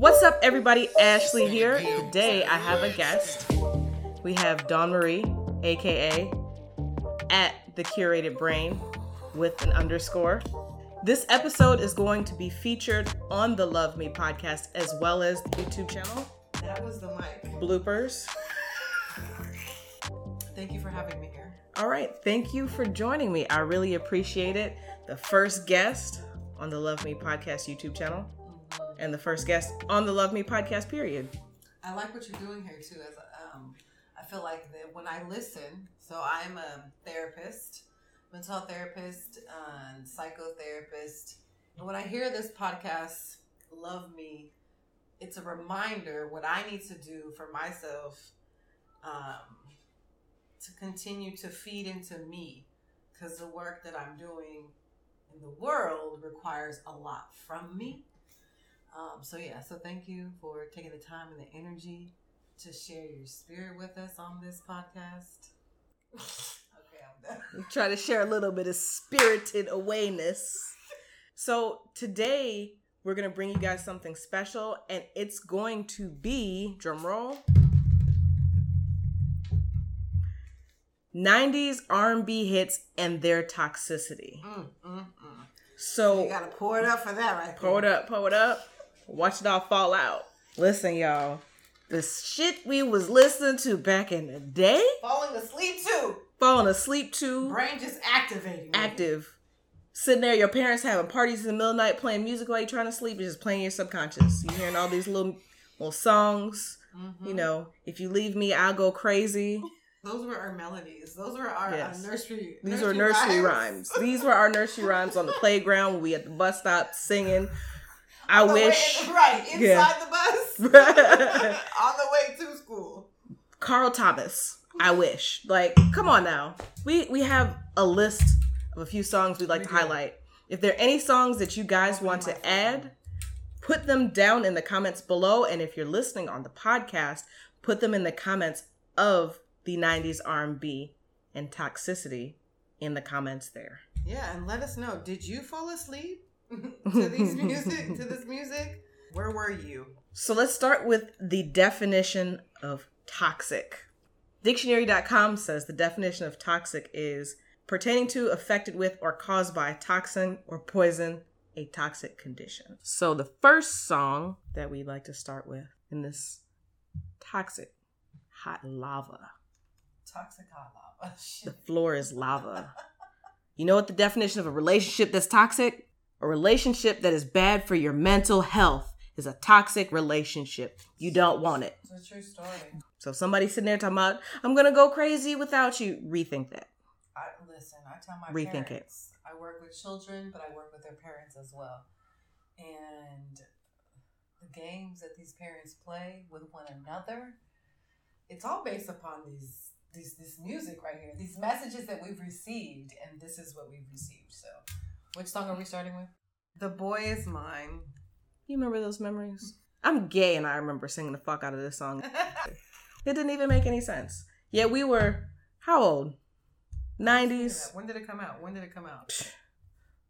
What's up, everybody? Ashley here. Today I have a guest. We have Dawn Marie, aka at the Curated Brain with an underscore. This episode is going to be featured on the Love Me podcast as well as the YouTube channel. That was the mic. Bloopers. Thank you for having me here. All right. Thank you for joining me. I really appreciate it. The first guest on the Love Me podcast YouTube channel and the first guest on the Love Me podcast, period. I like what you're doing here too. As um, I feel like that when I listen, so I'm a therapist, mental health therapist, and psychotherapist. And when I hear this podcast, Love Me, it's a reminder what I need to do for myself um, to continue to feed into me, because the work that I'm doing in the world requires a lot from me. Um, so yeah, so thank you for taking the time and the energy to share your spirit with us on this podcast. okay, I'm done. Try to share a little bit of spirited awayness. So today we're gonna bring you guys something special, and it's going to be drum roll. 90s R&B hits and their toxicity. Mm, mm, mm. So You gotta pour it up for that, right? Pull it up, pull it up. Watch it all fall out. Listen, y'all. The shit we was listening to back in the day, Falling asleep too. falling asleep too. Brain just activating. active. Sitting there, your parents having parties in the middle of the night, playing music while you're trying to sleep, you're just playing your subconscious. You're hearing all these little little songs. Mhm. You know, if you leave me, I'll go crazy. Those were our melodies. Those were our Yes. uh, nursery. These were nursery rhymes. These were our nursery rhymes on the playground when we at the bus stop singing. I On the way- wish. right inside Yeah. the bus on the way to school. Carl Thomas. I wish. Like, come on now. We we have a list of a few songs we'd like We to do. highlight. If there are any songs that you guys want to add, put them down in the comments below. And if you're listening on the podcast, put them in the comments of the 90s R&B and toxicity in the comments there. Yeah, and let us know. Did you fall asleep to these music? To this music? Where were you? So let's start with the definition of toxic. Dictionary.com says the definition of toxic is pertaining to, affected with, or caused by toxin or poison, a toxic condition. So the first song that we'd like to start with in this toxic hot lava. Toxic hot lava. The floor is lava. You know what the definition of a relationship that's toxic? A relationship that is bad for your mental health is a toxic relationship. You don't want it. It's a true story. So if somebody's sitting there talking about, I'm gonna go crazy without you, rethink that. I listen. I tell my Rethink it. I work with children, but I work with their parents as well. And the games that these parents play with one another, it's all based upon these these this music right here, these messages that we've received, and this is what we've received. So, which song are we starting with? The boy is mine. You remember those memories? I'm gay and I remember singing the fuck out of this song. It didn't even make any sense. Yeah, we were how old? 90s. When did it come out? When did it come out?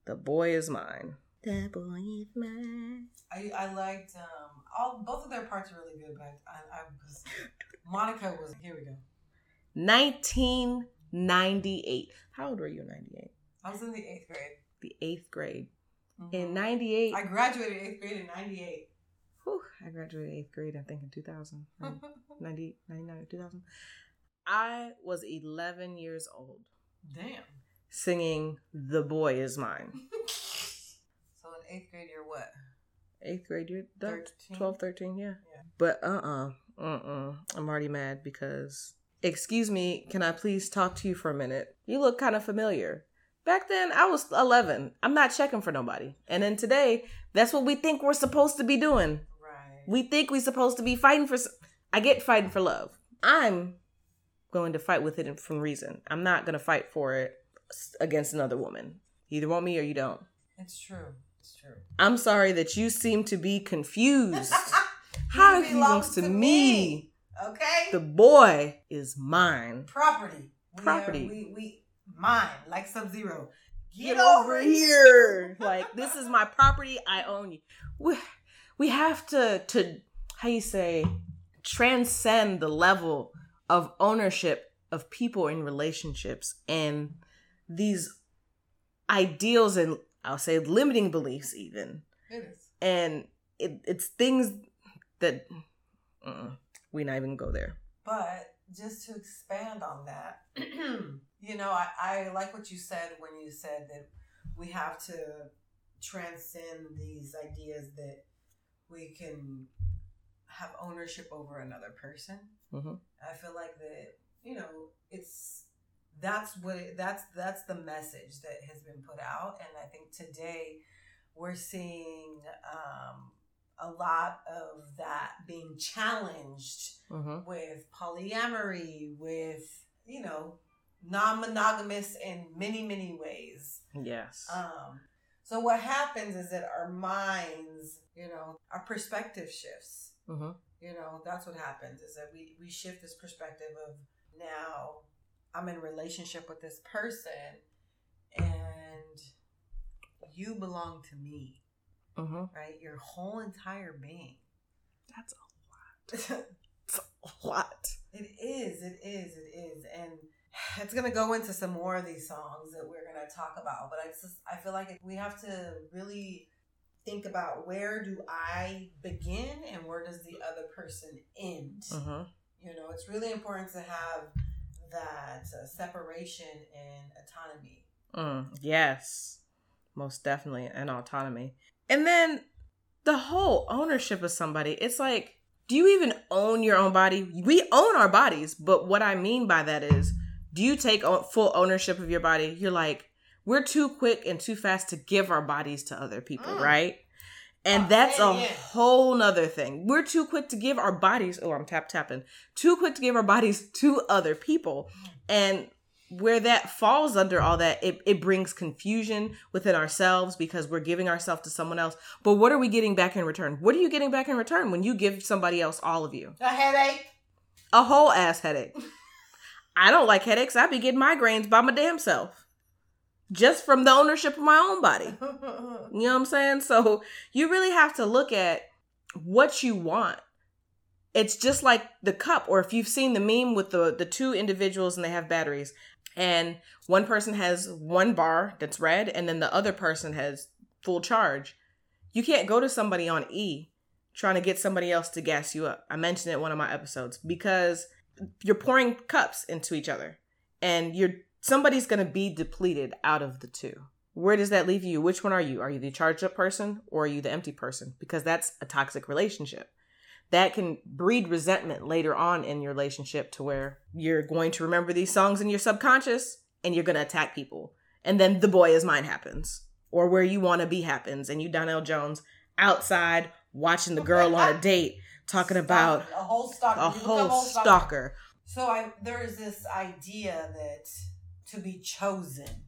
The boy is mine. The boy is mine. I, I liked um all both of their parts are really good, but I, I was Monica was here we go. 1998. How old were you in 98? I was in the eighth grade. The eighth grade. Mhm. In 98, I graduated eighth grade in ninety eight. whew, I graduated eighth grade, I think in 2000. 90, 99, 2000. I was 11 years old Damn. singing The Boy Is Mine. So in eighth grade you're what? Eighth grade, you're done. 13? 12, 13, yeah. Yeah. But uh uh-uh, uh, I'm already mad because, excuse me, can I please talk to you for a minute? You look kind of familiar. Back then, I was 11. I'm not checking for nobody. And then today, that's what we think we're supposed to be doing. Right. We think we're supposed to be fighting for. I get fighting for love. I'm going to fight with it from reason. I'm not going to fight for it against another woman. You either want me or you don't. it's true. It's true. I'm sorry that you seem to be confused. How he belongs to me. Okay? The boy is mine. property. We are- Property. we we mine, like Sub Zero. Get over here. Like, this is my property. I own you. We, we have to to how you say transcend the level of ownership of people in relationships and these ideals and I'll say limiting beliefs even. It is. And it, it's things that uh, we not even go there. But just to expand on that, you know, I, I like what you said when you said that we have to transcend these ideas that we can have ownership over another person. Mm-hmm. I feel like that, you know, it's that's what it, that's that's the message that has been put out, and I think today we're seeing um, a lot of that being challenged Mm-hmm. with polyamory, with you know non-monogamous in many many ways. Yes. Um, so what happens is that our minds, you know, our perspective shifts. mm-hmm. You know, that's what happens is that we we shift this perspective of now I'm in relationship with this person and you belong to me, Mm-hmm. right? Your whole entire being. That's it a lot. is, it is, it is. And it's gonna go into some more of these songs that we're gonna talk about, but I just I feel like we have to really think about where do I begin and where does the other person end. Mm-hmm. You know, it's really important to have that uh, separation and autonomy. Mm, yes, most definitely, and autonomy. And then the whole ownership of somebody. It's like, do you even own your own body? We own our bodies, but what I mean by that is, do you take full ownership of your body? You're like, we're too quick and too fast to give our bodies to other people, Mm. right? And Oh, that's a yeah. whole nother thing. We're too quick to give our bodies. Oh, I'm tap tapping. Too quick to give our bodies to other people. And where that falls under all that, it, it brings confusion within ourselves because we're giving ourselves to someone else. But what are we getting back in return? What are you getting back in return when you give somebody else all of you? A headache. A whole ass headache. I don't like headaches. I be getting migraines by my damn self. Just from the ownership of my own body. You know what I'm saying? So you really have to look at what you want. It's just like the cup, or if you've seen the meme with the the two individuals and they have batteries, and one person has one bar that's red, and then the other person has full charge. You can't go to somebody on E trying to get somebody else to gas you up. I mentioned it in one of my episodes because you're pouring cups into each other, and you're somebody's gonna be depleted out of the two where does that leave you? Which one are you? Are you the charged up person or are you the empty person? Because that's a toxic relationship. That can breed resentment later on in your relationship to where you're going to remember these songs in your subconscious and you're going to attack people. And then the boy is mine happens or where you want to be happens. And you, Donell Jones, outside watching the girl on a date talking about a whole stalker. a whole stalker. So I there is this idea that to be chosen.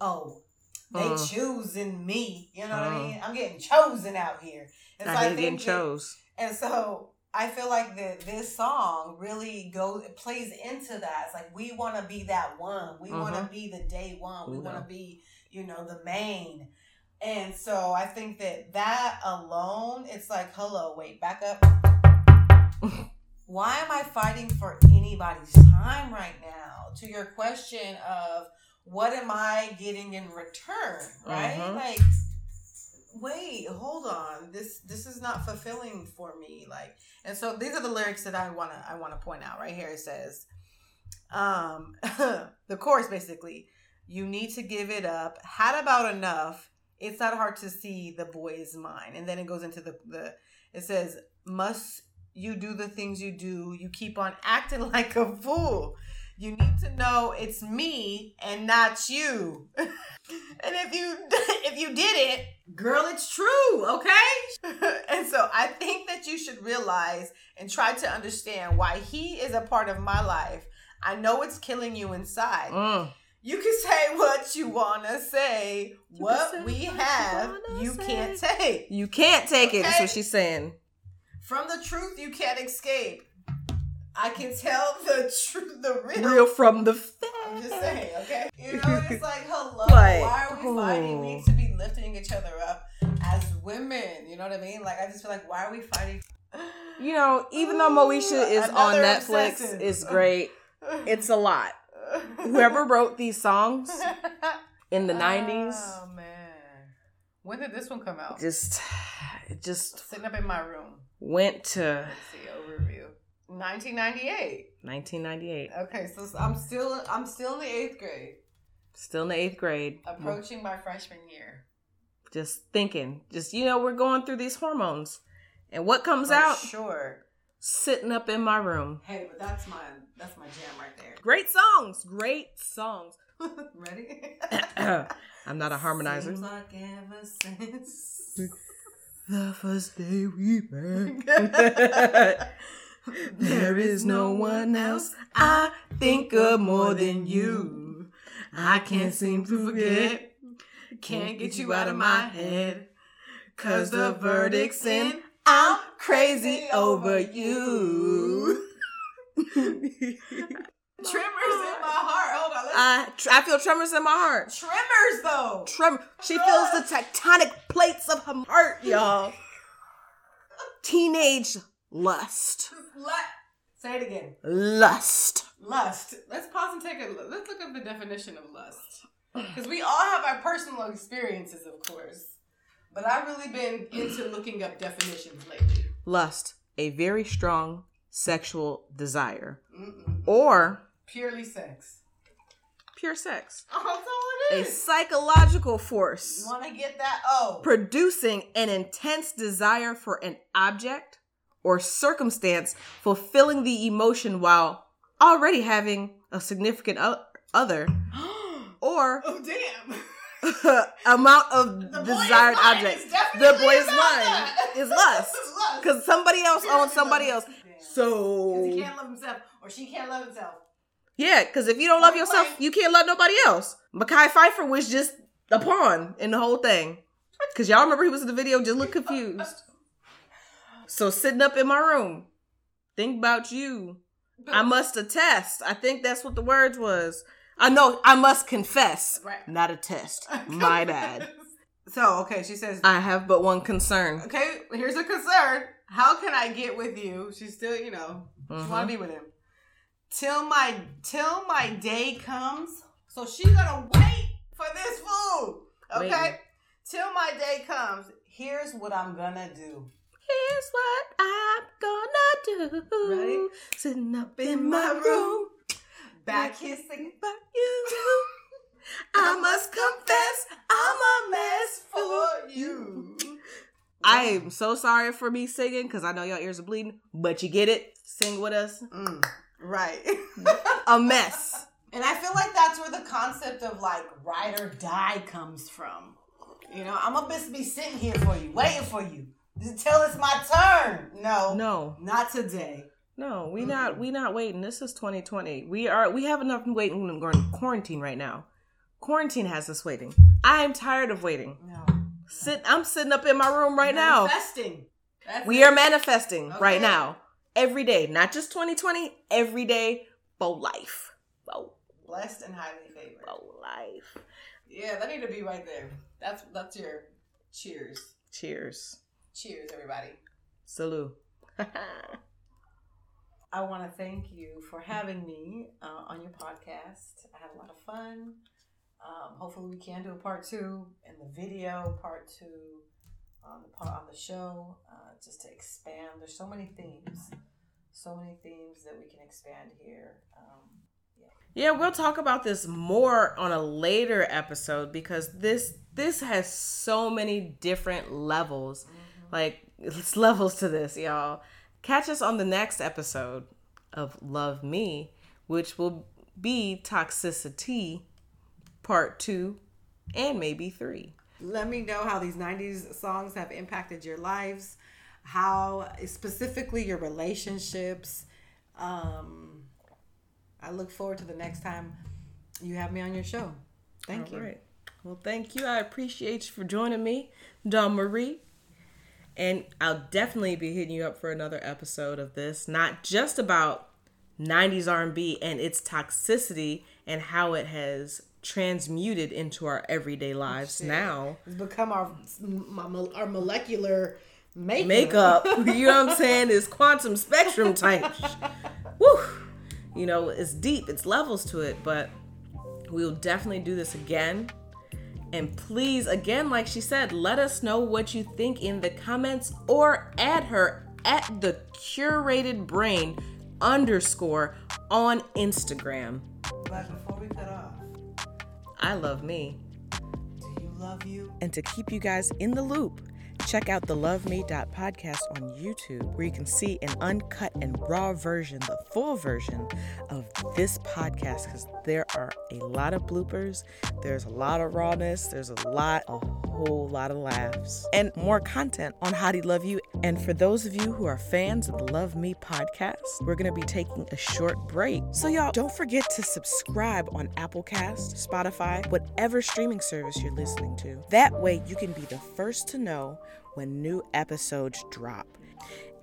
Oh, they Mm. choosing me. You know what I Mm. mean? I'm getting chosen out here. And I so think getting chose. And so I feel like that this song really goes it plays into that. It's like we want to be that one. We want to be the day one. We We want to be, you know, the main. And so I think that that alone, it's like, hello, wait, back up. Why am I fighting for anybody's time right now? To your question of what am I getting in return, right? Mhm. Like wait, hold on. This this is not fulfilling for me. Like, and so these are the lyrics that I wanna I wanna point out right here. It says, um, the chorus basically, you need to give it up. Had about enough. It's not hard to see the boy is mine. And then it goes into the the. It says, must you do the things you do? You keep on acting like a fool. You need to know it's me and not you. and if you if you did it, girl, it's true, okay? and so I think that you should realize and try to understand why he is a part of my life. I know it's killing you inside. Mm. You can say what you wanna say. You what we what have, wanna you can't take. You can't take it. That's what she's saying. From the truth, you can't escape. I can tell the truth, the real. Real from the fake. I'm just saying, okay? You know, it's like, hello. Like, why are we fighting? We oh. need to be lifting each other up as women. You know what I mean? Like I just feel like why are we fighting? You know, even though Moesha is on Netflix, it's great. It's a lot. Whoever wrote these songs in the '90s, Oh man, when did this one come out? just just Sitting up in my room. went to overview. Oh, 1998. 1998. Okay, so I'm still I'm still in the eighth grade, Still in the eighth grade. approaching my freshman year. Just thinking, just you know, we're going through these hormones, and what comes For out? sure. Sitting up in my room. Hey, but that's my that's my jam right there. Great songs, great songs. Ready? I'm not a harmonizer. Seems like ever since. The first day we met. there is no one else I think of more than you. I can't seem to forget. Can't get you out of my head. Cause the verdict's in. I'm crazy over you. Tremors in my heart. Hold on. I, tr- I feel tremors in my heart. Tremors though. Tremor. She feels the tectonic plates of her heart, y'all. Teenage lust. Let say it again. Lust. Lust. Let's pause and take a look. Let's look up the definition of lust. Because we all have our personal experiences, of course. But I've really been into looking up definitions lately. Lust. A very strong sexual desire. Mm-mm. Or Purely sex. pure sex. Oh, that's all it is. A psychological force. Want to get that? Oh. producing an intense desire for an object or circumstance, fulfilling the emotion while already having a significant other, or oh, damn. amount of The desired object. The boy's mind is lust. Because somebody else owns somebody else. Damn. 'Cause he can't love himself, or she can't love himself. yeah, because if you don't love yourself, you can't love nobody else. Mekhi Phifer was just a pawn in the whole thing. Because y'all remember he was in the video, just look confused. So sitting up in my room, think about you. I must attest. I think that's what the words was. I know I must confess, Right. not attest. My bad. So okay, she says. I have but one concern. Okay, here's a concern. How can I get with you? She's still, you know, she Mhm. want to be with him. Till my till my day comes. So she's gonna wait for this food. Okay. Waiting. Till my day comes. Here's what I'm gonna do. Here's what I'm gonna do. Ready? Sitting up in my room, Back kissing. about you. I must confess, I'm a mess for you. I am so sorry for me singing because I know y'all ears are bleeding, but you get it. Sing with us. Mm, right. A mess. And I feel like that's where the concept of like ride or die comes from. You know, I'm gonna just be sitting here for you, waiting for you until it's my turn. No, No, not today. no, we not we not waiting. This is 2020. We are we have enough waiting. We're in quarantine right now. Quarantine has us waiting. I am tired of waiting. No. Sit. I'm sitting up in my room right now. Manifesting. We it. are manifesting right now. Every day, not just 2020. Every day for life. For, blessed and highly favored. for life. Yeah, that need to be right there. That's that's your cheers. Cheers. Cheers, everybody. Salute. I want to thank you for having me uh, on your podcast. I had a lot of fun. Um, hopefully, we can do a part two in the video, part two on the part on the show, uh, just to expand. There's so many themes, so many themes that we can expand here. Um, Yeah, we'll talk about this more on a later episode because this this has so many different levels. Like it's levels to this, y'all. Catch us on the next episode of Love Me, which will be toxicity part 2 and maybe 3. Let me know how these 90s songs have impacted your lives, how specifically your relationships. Um, I look forward to the next time you have me on your show. Thank All you. right. Well, thank you. I appreciate you for joining me, Don Marie. And I'll definitely be hitting you up for another episode of this, not just about 90s R&B and its toxicity and how it has transmuted into our everyday lives now. It's become our our molecular makeup. Makeup, you know what I'm saying, is quantum spectrum type. Woo! You know, it's deep, it's levels to it, but we'll definitely do this again. And please, again, like she said, let us know what you think in the comments or add her at the curated brain underscore on Instagram. But before we cut off, I love me. do you love you? And to keep you guys in the loop, check out the Love Me podcast on YouTube, where you can see an uncut and raw version, the full version of this podcast, because there are a lot of bloopers, there's a lot of rawness, there's a lot, a whole lot of laughs, and more content on How You Love You. And for those of you who are fans of the Love Me podcast, we're going to be taking a short break. So, y'all, don't forget to subscribe on Apple Cast, Spotify, whatever streaming service you're listening to. That way, you can be the first to know when new episodes drop.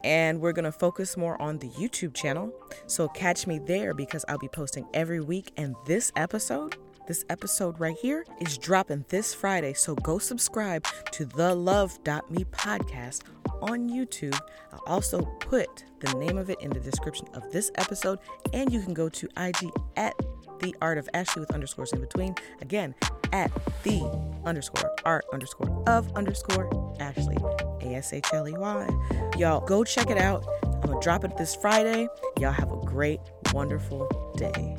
And we're going to focus more on the YouTube channel. So catch me there because I'll be posting every week. And this episode, this episode right here, is dropping this Friday. So go subscribe to the Love.me podcast on YouTube. I'll also put the name of it in the description of this episode. And you can go to IG at the art of Ashley with underscores in between. Again, at the underscore art underscore of underscore Ashley. A S H L E Y. Y'all go check it out. I'm gonna drop it this Friday. Y'all have a great, wonderful day.